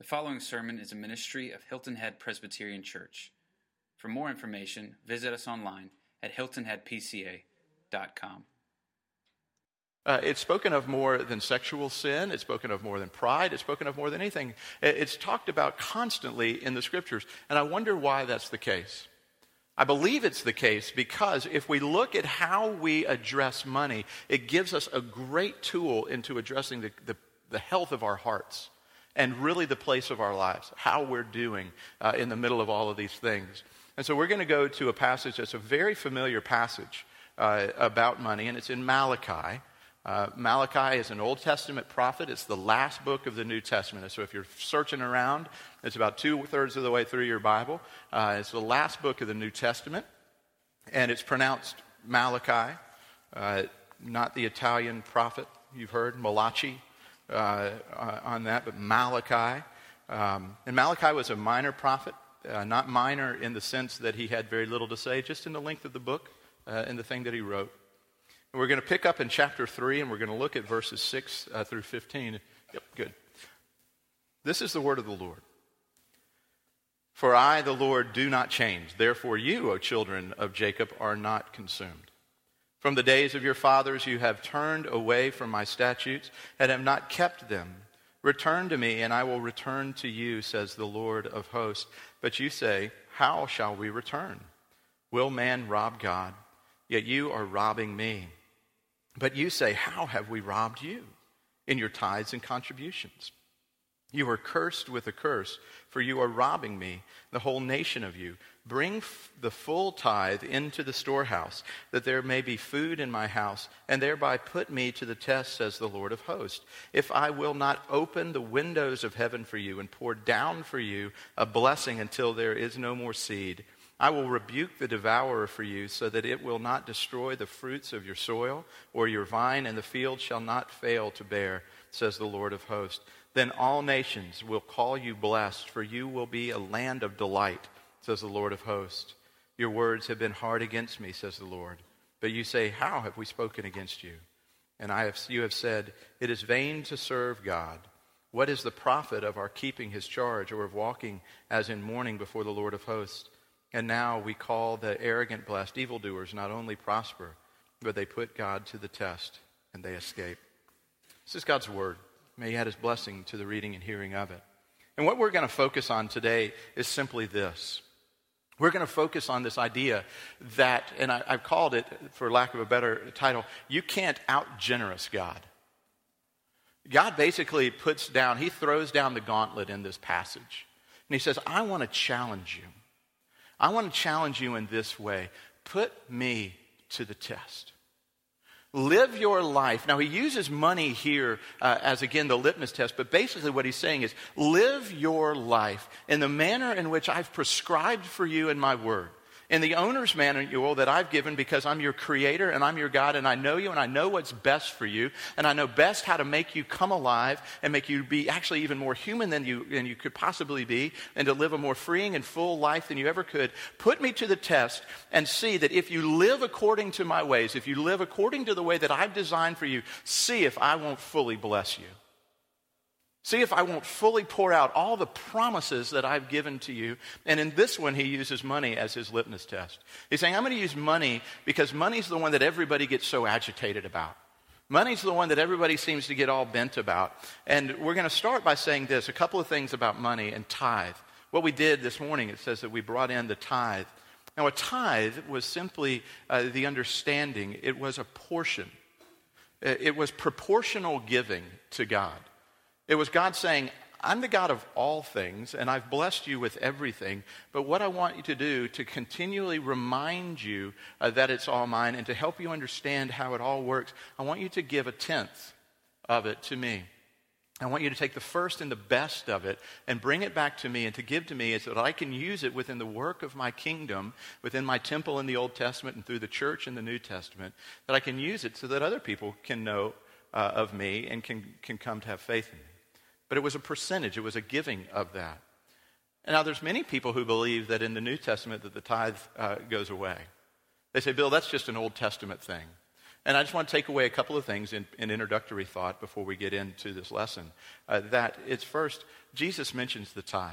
The following sermon is a ministry of Hilton Head Presbyterian Church. For more information, visit us online at hiltonheadpca.com. Uh, it's spoken of more than sexual sin. It's spoken of more than pride. It's spoken of more than anything. It's talked about constantly in the scriptures. And I wonder why that's the case. I believe it's the case because if we look at how we address money, it gives us a great tool into addressing the, the, the health of our hearts and really the place of our lives, how we're doing uh, in the middle of all of these things. And so we're going to go to a passage that's a very familiar passage uh, about money, and it's in Malachi. Uh, Malachi is an Old Testament prophet. It's the last book of the New Testament. So if you're searching around, it's about two thirds of the way through your Bible. Uh, it's the last book of the New Testament, and it's pronounced Malachi, uh, not the Italian prophet you've heard, Malachi uh, on that, but Malachi. Um, and Malachi was a minor prophet, uh, not minor in the sense that he had very little to say, just in the length of the book uh, and the thing that he wrote. And we're going to pick up in chapter 3, and we're going to look at verses 6 uh, through 15. Yep, good. This is the word of the Lord. For I, the Lord, do not change. Therefore, you, O children of Jacob, are not consumed. From the days of your fathers, you have turned away from my statutes and have not kept them. Return to me, and I will return to you, says the Lord of hosts. But you say, How shall we return? Will man rob God? Yet you are robbing me. But you say, How have we robbed you? In your tithes and contributions. You are cursed with a curse, for you are robbing me, the whole nation of you. Bring f- the full tithe into the storehouse, that there may be food in my house, and thereby put me to the test, says the Lord of hosts. If I will not open the windows of heaven for you and pour down for you a blessing until there is no more seed, I will rebuke the devourer for you, so that it will not destroy the fruits of your soil, or your vine and the field shall not fail to bear, says the Lord of hosts. Then all nations will call you blessed, for you will be a land of delight, says the Lord of hosts. Your words have been hard against me, says the Lord. But you say, How have we spoken against you? And I have, you have said, It is vain to serve God. What is the profit of our keeping his charge or of walking as in mourning before the Lord of hosts? And now we call the arrogant blessed evildoers not only prosper, but they put God to the test and they escape. This is God's word. May He add His blessing to the reading and hearing of it. And what we're going to focus on today is simply this. We're going to focus on this idea that, and I, have called it, for lack of a better title, you can't out generous God. God basically puts down, He throws down the gauntlet in this passage. And He says, I want to challenge you. I want to challenge you in this way. Put me to the test. Live your life. Now, he uses money here uh, as, again, the litmus test, but basically what he's saying is live your life in the manner in which I've prescribed for you in my word in the owner's manual that I've given because I'm your creator and I'm your God and I know you and I know what's best for you and I know best how to make you come alive and make you be actually even more human than you, than you could possibly be and to live a more freeing and full life than you ever could. Put me to the test and see that if you live according to my ways, if you live according to the way that I've designed for you, see if I won't fully bless you. See if I won't fully pour out all the promises that I've given to you. And in this one, he uses money as his litmus test. He's saying, I'm going to use money because money's the one that everybody gets so agitated about. Money's the one that everybody seems to get all bent about. And we're going to start by saying this a couple of things about money and tithe. What we did this morning, it says that we brought in the tithe. Now, a tithe was simply uh, the understanding, it was a portion, it was proportional giving to God. It was God saying, I'm the God of all things, and I've blessed you with everything. But what I want you to do to continually remind you uh, that it's all mine and to help you understand how it all works, I want you to give a tenth of it to me. I want you to take the first and the best of it and bring it back to me and to give to me so that I can use it within the work of my kingdom, within my temple in the Old Testament and through the church in the New Testament, that I can use it so that other people can know uh, of me and can, can come to have faith in me. But it was a percentage, it was a giving of that. And now there's many people who believe that in the New Testament that the tithe uh, goes away. They say, Bill, that's just an Old Testament thing. And I just want to take away a couple of things in, in introductory thought before we get into this lesson. Uh, that it's first, Jesus mentions the tithe.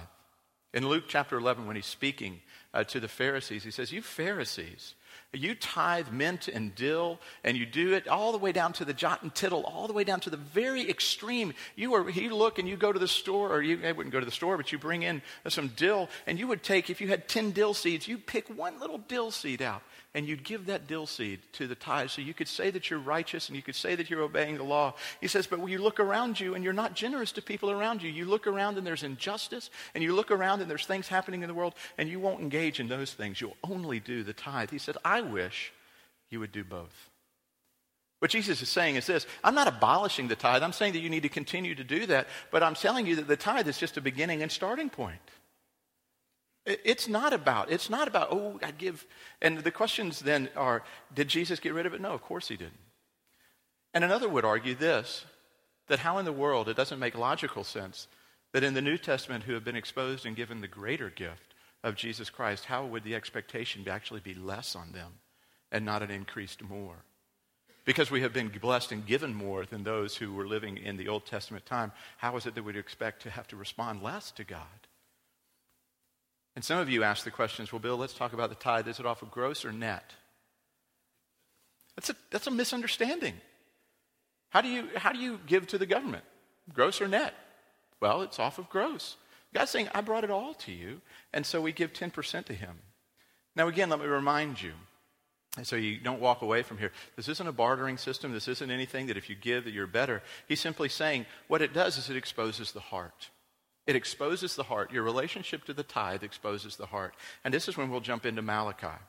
In Luke chapter 11, when he's speaking uh, to the Pharisees, he says, You Pharisees, you tithe mint and dill, and you do it all the way down to the jot and tittle, all the way down to the very extreme. You are you look and you go to the store, or you I wouldn't go to the store, but you bring in some dill, and you would take if you had ten dill seeds, you'd pick one little dill seed out, and you'd give that dill seed to the tithe, so you could say that you're righteous and you could say that you're obeying the law. He says, but when you look around you and you're not generous to people around you, you look around and there's injustice, and you look around and there's things happening in the world, and you won't engage in those things. You'll only do the tithe. He said, I wish you would do both. What Jesus is saying is this I'm not abolishing the tithe. I'm saying that you need to continue to do that, but I'm telling you that the tithe is just a beginning and starting point. It's not about, it's not about, oh, I give. And the questions then are, did Jesus get rid of it? No, of course he didn't. And another would argue this that how in the world it doesn't make logical sense that in the New Testament, who have been exposed and given the greater gift of Jesus Christ, how would the expectation actually be less on them? and not an increased more. Because we have been blessed and given more than those who were living in the Old Testament time, how is it that we'd expect to have to respond less to God? And some of you ask the questions well, Bill, let's talk about the tithe. Is it off of gross or net? That's a, that's a misunderstanding. How do, you, how do you give to the government? Gross or net? Well, it's off of gross. God's saying, I brought it all to you, and so we give 10% to Him. Now, again, let me remind you and so you don't walk away from here. This isn't a bartering system. This isn't anything that if you give that you're better. He's simply saying what it does is it exposes the heart. It exposes the heart. Your relationship to the tithe exposes the heart. And this is when we'll jump into Malachi.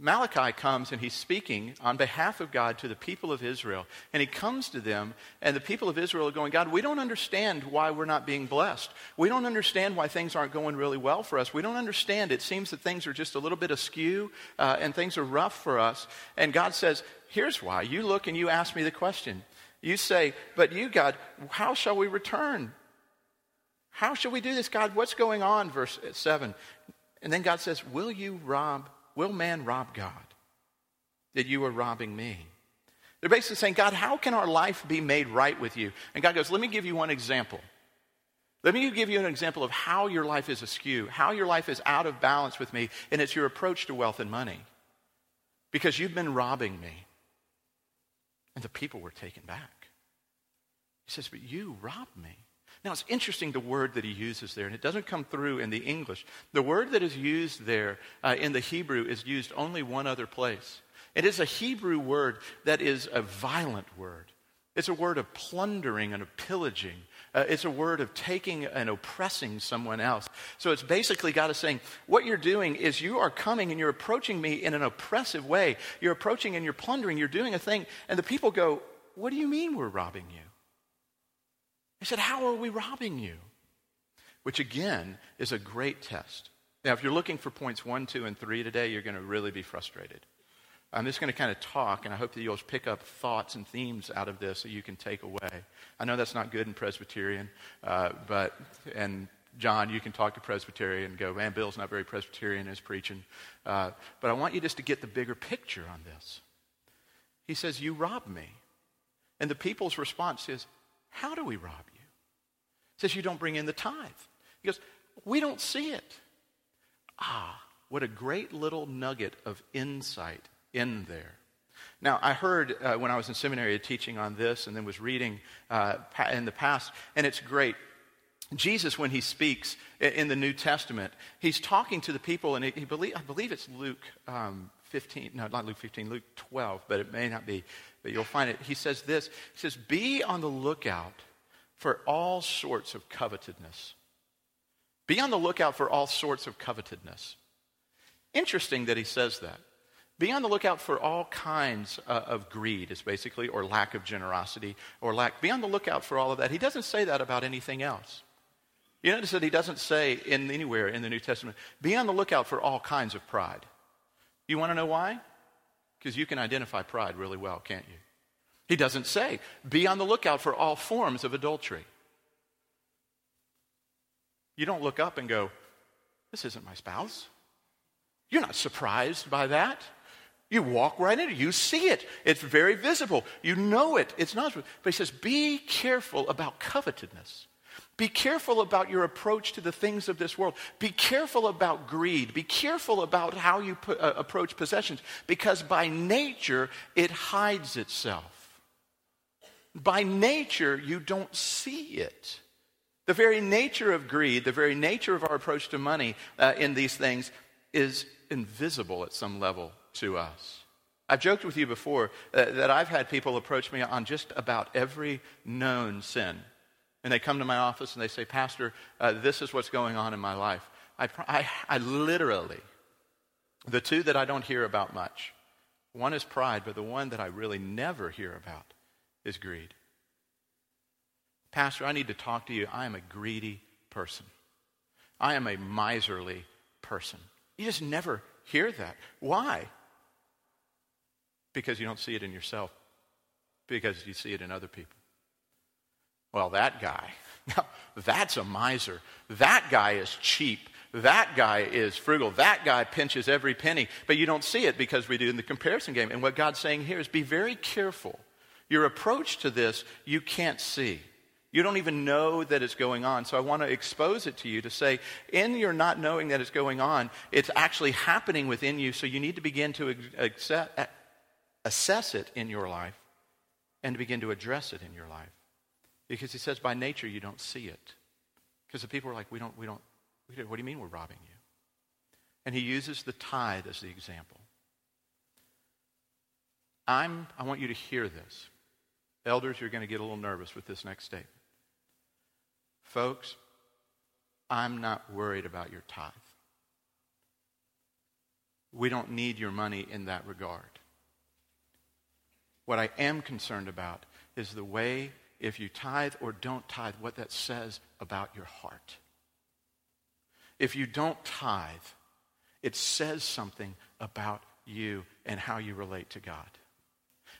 Malachi comes and he's speaking on behalf of God to the people of Israel. And he comes to them, and the people of Israel are going, God, we don't understand why we're not being blessed. We don't understand why things aren't going really well for us. We don't understand. It seems that things are just a little bit askew uh, and things are rough for us. And God says, Here's why. You look and you ask me the question. You say, But you, God, how shall we return? How shall we do this, God? What's going on? Verse 7. And then God says, Will you rob Will man rob God? That you are robbing me. They're basically saying, God, how can our life be made right with you? And God goes, Let me give you one example. Let me give you an example of how your life is askew, how your life is out of balance with me, and it's your approach to wealth and money. Because you've been robbing me. And the people were taken back. He says, But you robbed me. Now, it's interesting the word that he uses there, and it doesn't come through in the English. The word that is used there uh, in the Hebrew is used only one other place. It is a Hebrew word that is a violent word. It's a word of plundering and of pillaging. Uh, it's a word of taking and oppressing someone else. So it's basically God is saying, what you're doing is you are coming and you're approaching me in an oppressive way. You're approaching and you're plundering. You're doing a thing. And the people go, What do you mean we're robbing you? He said, How are we robbing you? Which again is a great test. Now, if you're looking for points one, two, and three today, you're going to really be frustrated. I'm just going to kind of talk, and I hope that you'll pick up thoughts and themes out of this that you can take away. I know that's not good in Presbyterian, uh, but, and John, you can talk to Presbyterian and go, man, Bill's not very Presbyterian in his preaching. Uh, but I want you just to get the bigger picture on this. He says, You robbed me. And the people's response is, how do we rob you? He says, You don't bring in the tithe. He goes, We don't see it. Ah, what a great little nugget of insight in there. Now, I heard uh, when I was in seminary teaching on this and then was reading uh, in the past, and it's great. Jesus, when he speaks in the New Testament, he's talking to the people, and he believe, I believe it's Luke um, 15, no, not Luke 15, Luke 12, but it may not be but you'll find it. He says this He says, Be on the lookout for all sorts of covetousness. Be on the lookout for all sorts of covetousness. Interesting that he says that. Be on the lookout for all kinds uh, of greed, is basically, or lack of generosity, or lack. Be on the lookout for all of that. He doesn't say that about anything else. You notice that he doesn't say in anywhere in the New Testament, be on the lookout for all kinds of pride. You want to know why? Because you can identify pride really well, can't you? He doesn't say, be on the lookout for all forms of adultery. You don't look up and go, this isn't my spouse. You're not surprised by that. You walk right into it. You see it. It's very visible. You know it. It's not. But he says, be careful about covetousness. Be careful about your approach to the things of this world. Be careful about greed. Be careful about how you put, uh, approach possessions because by nature it hides itself. By nature you don't see it. The very nature of greed, the very nature of our approach to money uh, in these things is invisible at some level to us. I've joked with you before uh, that I've had people approach me on just about every known sin. And they come to my office and they say, Pastor, uh, this is what's going on in my life. I, I, I literally, the two that I don't hear about much, one is pride, but the one that I really never hear about is greed. Pastor, I need to talk to you. I am a greedy person. I am a miserly person. You just never hear that. Why? Because you don't see it in yourself, because you see it in other people. Well, that guy, Now that's a miser. That guy is cheap. That guy is frugal. That guy pinches every penny. But you don't see it because we do in the comparison game. And what God's saying here is be very careful. Your approach to this, you can't see. You don't even know that it's going on. So I want to expose it to you to say, in your not knowing that it's going on, it's actually happening within you. So you need to begin to accept, assess it in your life and begin to address it in your life. Because he says, by nature, you don't see it. Because the people are like, we don't, we don't, we don't, what do you mean we're robbing you? And he uses the tithe as the example. I'm, I want you to hear this. Elders, you're going to get a little nervous with this next statement. Folks, I'm not worried about your tithe. We don't need your money in that regard. What I am concerned about is the way if you tithe or don't tithe, what that says about your heart. If you don't tithe, it says something about you and how you relate to God.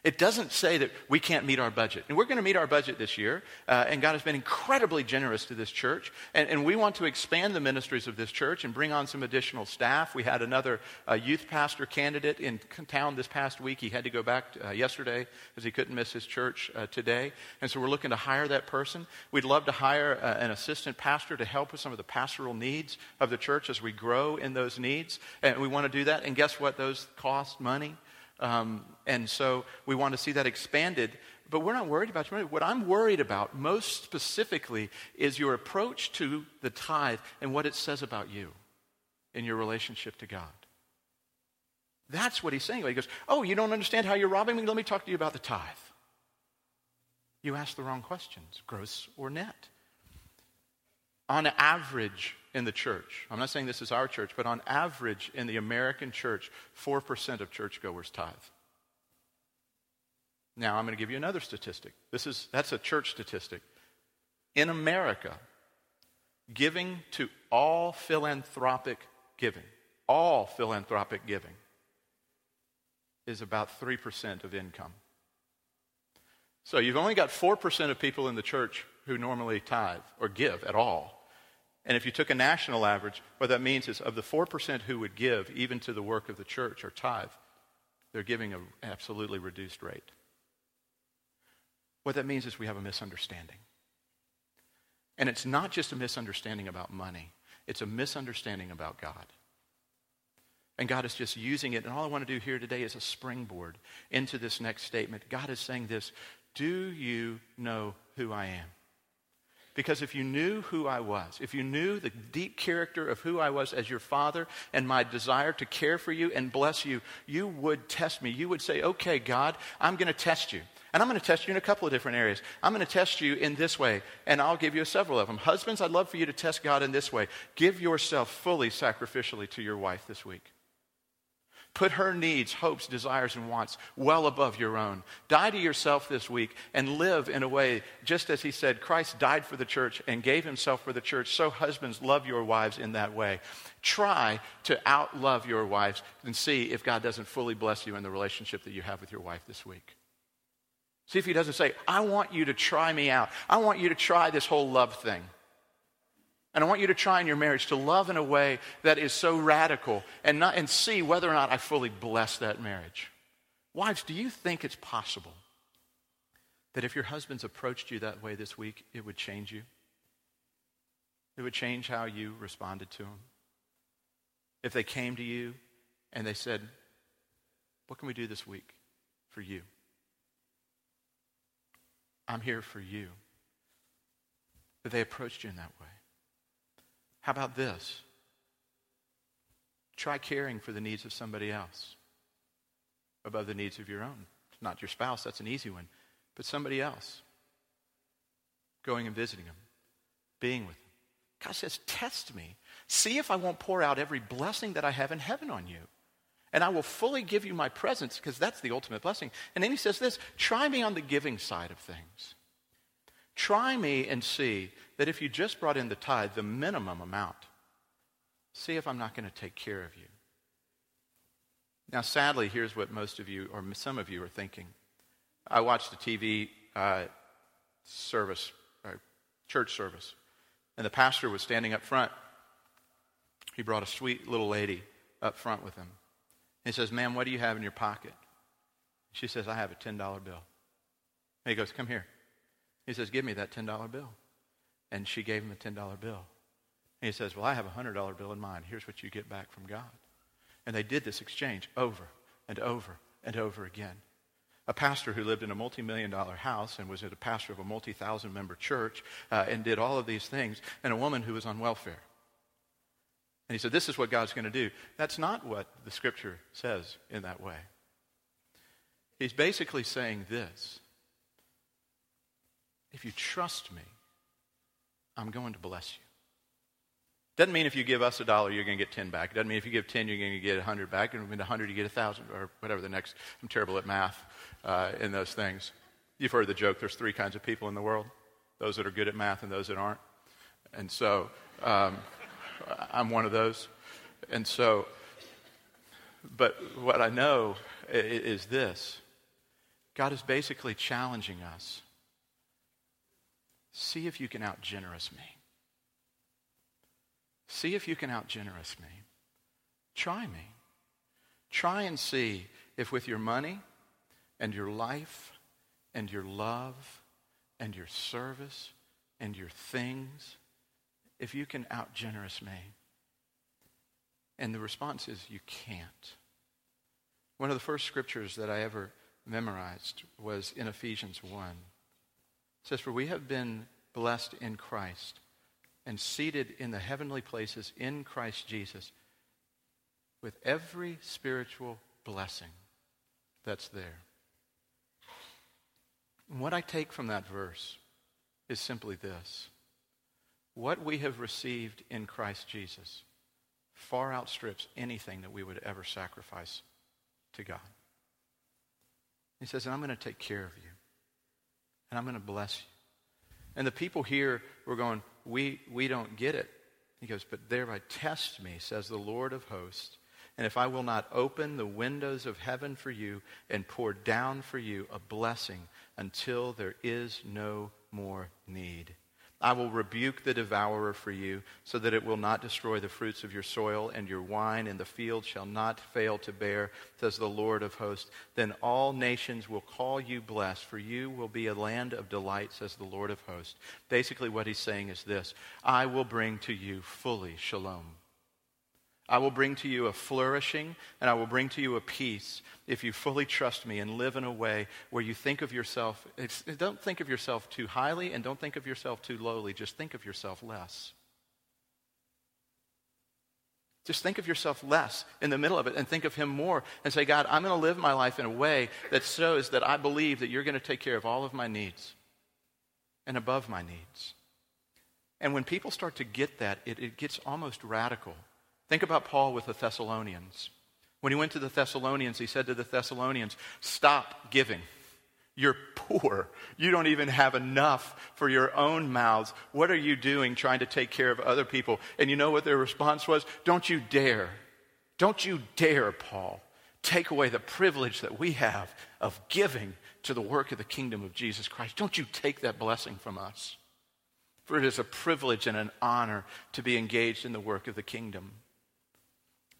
It doesn't say that we can't meet our budget. And we're going to meet our budget this year. Uh, and God has been incredibly generous to this church. And, and, we want to expand the ministries of this church and bring on some additional staff. We had another uh, youth pastor candidate in town this past week. He had to go back uh, yesterday because he couldn't miss his church uh, today. And so we're looking to hire that person. We'd love to hire uh, an assistant pastor to help with some of the pastoral needs of the church as we grow in those needs. And we want to do that. And guess what? Those cost money. Um, and so we want to see that expanded. But we're not worried about money. What I'm worried about most specifically is your approach to the tithe and what it says about you in your relationship to God. That's what he's saying. He goes, Oh, you don't understand how you're robbing me? Let me talk to you about the tithe. You ask the wrong questions, gross or net. On average, in the church, I'm not saying this is our church, but on average in the American church, 4% of churchgoers tithe. Now, I'm going to give you another statistic. This is, that's a church statistic. In America, giving to all philanthropic giving, all philanthropic giving, is about 3% of income. So you've only got 4% of people in the church who normally tithe or give at all. And if you took a national average, what that means is of the 4% who would give, even to the work of the church or tithe, they're giving an absolutely reduced rate. What that means is we have a misunderstanding. And it's not just a misunderstanding about money, it's a misunderstanding about God. And God is just using it. And all I want to do here today is a springboard into this next statement. God is saying this Do you know who I am? Because if you knew who I was, if you knew the deep character of who I was as your father and my desire to care for you and bless you, you would test me. You would say, okay, God, I'm going to test you. And I'm going to test you in a couple of different areas. I'm going to test you in this way, and I'll give you several of them. Husbands, I'd love for you to test God in this way. Give yourself fully sacrificially to your wife this week. Put her needs, hopes, desires, and wants well above your own. Die to yourself this week and live in a way, just as he said, Christ died for the church and gave himself for the church. So, husbands, love your wives in that way. Try to outlove your wives and see if God doesn't fully bless you in the relationship that you have with your wife this week. See if he doesn't say, I want you to try me out. I want you to try this whole love thing. And I want you to try in your marriage to love in a way that is so radical and, not, and see whether or not I fully bless that marriage. Wives, do you think it's possible that if your husbands approached you that way this week, it would change you? It would change how you responded to him? If they came to you and they said, What can we do this week for you? I'm here for you. That they approached you in that way. How about this? Try caring for the needs of somebody else above the needs of your own. Not your spouse, that's an easy one, but somebody else. Going and visiting them, being with them. God says, Test me. See if I won't pour out every blessing that I have in heaven on you. And I will fully give you my presence because that's the ultimate blessing. And then he says this try me on the giving side of things. Try me and see that if you just brought in the tithe, the minimum amount, see if I'm not going to take care of you. Now, sadly, here's what most of you, or some of you, are thinking. I watched a TV uh, service, church service, and the pastor was standing up front. He brought a sweet little lady up front with him. He says, Ma'am, what do you have in your pocket? She says, I have a $10 bill. And he goes, Come here. He says, Give me that $10 bill. And she gave him a $10 bill. And he says, Well, I have a $100 bill in mine. Here's what you get back from God. And they did this exchange over and over and over again. A pastor who lived in a multi million dollar house and was a pastor of a multi thousand member church uh, and did all of these things, and a woman who was on welfare. And he said, This is what God's going to do. That's not what the scripture says in that way. He's basically saying this If you trust me, I'm going to bless you. Doesn't mean if you give us a dollar, you're going to get 10 back. Doesn't mean if you give 10, you're going to get 100 back. Doesn't mean 100, you get 1,000 or whatever the next. I'm terrible at math uh, in those things. You've heard the joke there's three kinds of people in the world those that are good at math and those that aren't. And so, um, I'm one of those. And so, but what I know is this God is basically challenging us. See if you can outgenerous me. See if you can outgenerous me. Try me. Try and see if with your money and your life and your love and your service and your things if you can outgenerous me? And the response is, you can't. One of the first scriptures that I ever memorized was in Ephesians 1. Says, For we have been blessed in Christ and seated in the heavenly places in Christ Jesus with every spiritual blessing that's there. And what I take from that verse is simply this what we have received in Christ Jesus far outstrips anything that we would ever sacrifice to God. He says, and I'm going to take care of you. And I'm going to bless you. And the people here were going, we, we don't get it. He goes, but thereby test me, says the Lord of hosts. And if I will not open the windows of heaven for you and pour down for you a blessing until there is no more need. I will rebuke the devourer for you, so that it will not destroy the fruits of your soil, and your wine in the field shall not fail to bear, says the Lord of hosts. Then all nations will call you blessed, for you will be a land of delight, says the Lord of hosts. Basically, what he's saying is this I will bring to you fully shalom. I will bring to you a flourishing and I will bring to you a peace if you fully trust me and live in a way where you think of yourself, don't think of yourself too highly and don't think of yourself too lowly. Just think of yourself less. Just think of yourself less in the middle of it and think of Him more and say, God, I'm going to live my life in a way that shows that I believe that you're going to take care of all of my needs and above my needs. And when people start to get that, it, it gets almost radical. Think about Paul with the Thessalonians. When he went to the Thessalonians, he said to the Thessalonians, Stop giving. You're poor. You don't even have enough for your own mouths. What are you doing trying to take care of other people? And you know what their response was? Don't you dare. Don't you dare, Paul, take away the privilege that we have of giving to the work of the kingdom of Jesus Christ. Don't you take that blessing from us. For it is a privilege and an honor to be engaged in the work of the kingdom.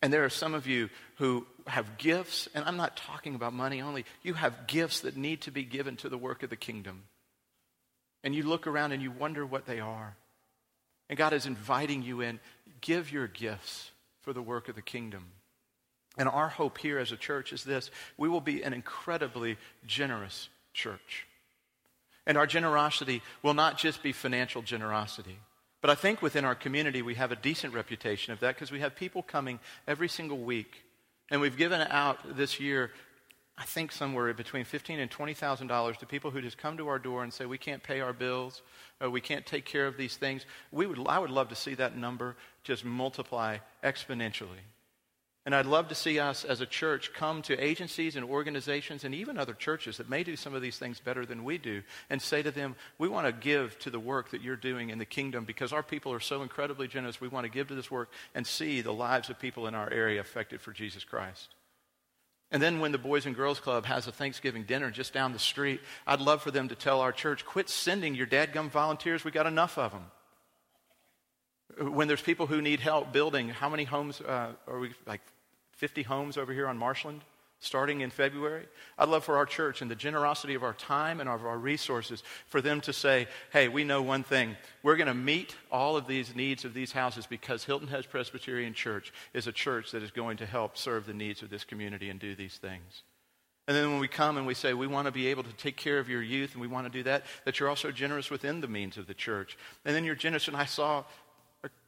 And there are some of you who have gifts, and I'm not talking about money only. You have gifts that need to be given to the work of the kingdom. And you look around and you wonder what they are. And God is inviting you in. Give your gifts for the work of the kingdom. And our hope here as a church is this we will be an incredibly generous church. And our generosity will not just be financial generosity. But I think within our community we have a decent reputation of that because we have people coming every single week. And we've given out this year, I think somewhere between fifteen and twenty thousand dollars to people who just come to our door and say we can't pay our bills, or we can't take care of these things. We would, I would love to see that number just multiply exponentially. And I'd love to see us as a church come to agencies and organizations and even other churches that may do some of these things better than we do and say to them, we want to give to the work that you're doing in the kingdom because our people are so incredibly generous. We want to give to this work and see the lives of people in our area affected for Jesus Christ. And then when the Boys and Girls Club has a Thanksgiving dinner just down the street, I'd love for them to tell our church, quit sending your dadgum volunteers. We got enough of them when there's people who need help building, how many homes uh, are we, like 50 homes over here on Marshland starting in February. I'd love for our church and the generosity of our time and of our resources for them to say, hey, we know one thing. We're going to meet all of these needs of these houses because Hilton Head Presbyterian Church is a church that is going to help serve the needs of this community and do these things. And then when we come and we say, we want to be able to take care of your youth and we want to do that, that you're also generous within the means of the church. And then you're generous. And I saw,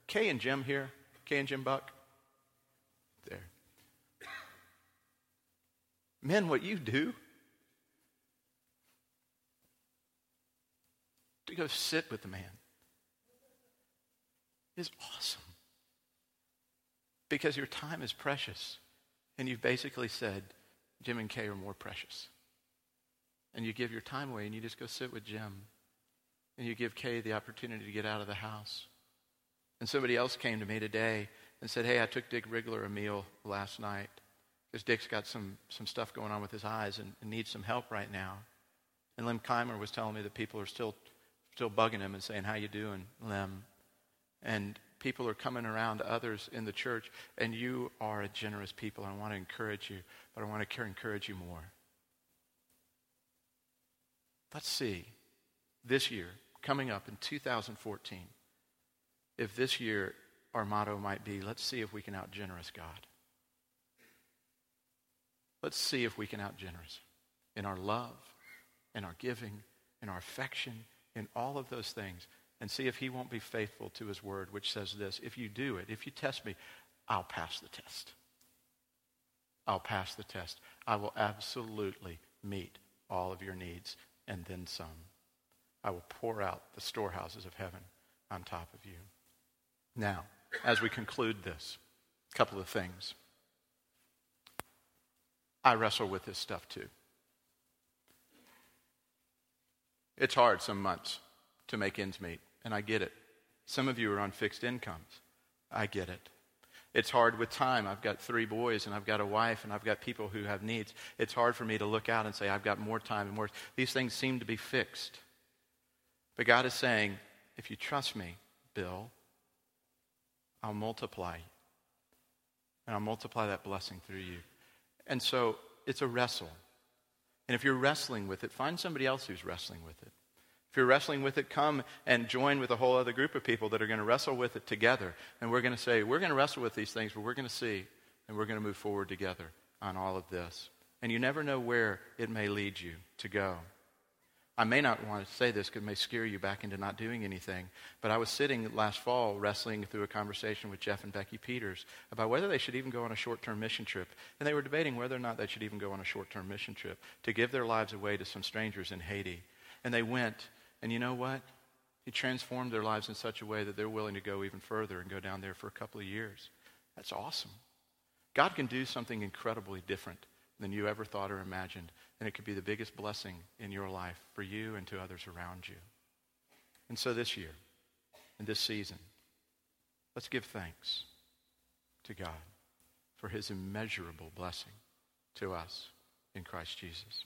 Kay and Jim here? Kay and Jim Buck? There. Men, what you do to go sit with the man is awesome. Because your time is precious. And you've basically said, Jim and Kay are more precious. And you give your time away and you just go sit with Jim. And you give Kay the opportunity to get out of the house. And somebody else came to me today and said, Hey, I took Dick Rigler a meal last night because Dick's got some, some stuff going on with his eyes and, and needs some help right now. And Lim Keimer was telling me that people are still, still bugging him and saying, how you doing, Lim? And people are coming around to others in the church, and you are a generous people. I want to encourage you, but I want to encourage you more. Let's see this year, coming up in 2014, if this year our motto might be, let's see if we can out generous God. Let's see if we can out generous in our love, in our giving, in our affection, in all of those things, and see if he won't be faithful to his word, which says this if you do it, if you test me, I'll pass the test. I'll pass the test. I will absolutely meet all of your needs and then some. I will pour out the storehouses of heaven on top of you. Now, as we conclude this, a couple of things. I wrestle with this stuff too. It's hard some months to make ends meet, and I get it. Some of you are on fixed incomes. I get it. It's hard with time. I've got three boys, and I've got a wife, and I've got people who have needs. It's hard for me to look out and say, I've got more time and more. These things seem to be fixed. But God is saying, if you trust me, Bill, I'll multiply. And I'll multiply that blessing through you. And so it's a wrestle. And if you're wrestling with it, find somebody else who's wrestling with it. If you're wrestling with it, come and join with a whole other group of people that are going to wrestle with it together. And we're going to say, we're going to wrestle with these things, but we're going to see, and we're going to move forward together on all of this. And you never know where it may lead you to go. I may not want to say this because it may scare you back into not doing anything, but I was sitting last fall wrestling through a conversation with Jeff and Becky Peters about whether they should even go on a short term mission trip. And they were debating whether or not they should even go on a short term mission trip to give their lives away to some strangers in Haiti. And they went, and you know what? He transformed their lives in such a way that they're willing to go even further and go down there for a couple of years. That's awesome. God can do something incredibly different than you ever thought or imagined. And it could be the biggest blessing in your life for you and to others around you. And so this year, in this season, let's give thanks to God for his immeasurable blessing to us in Christ Jesus.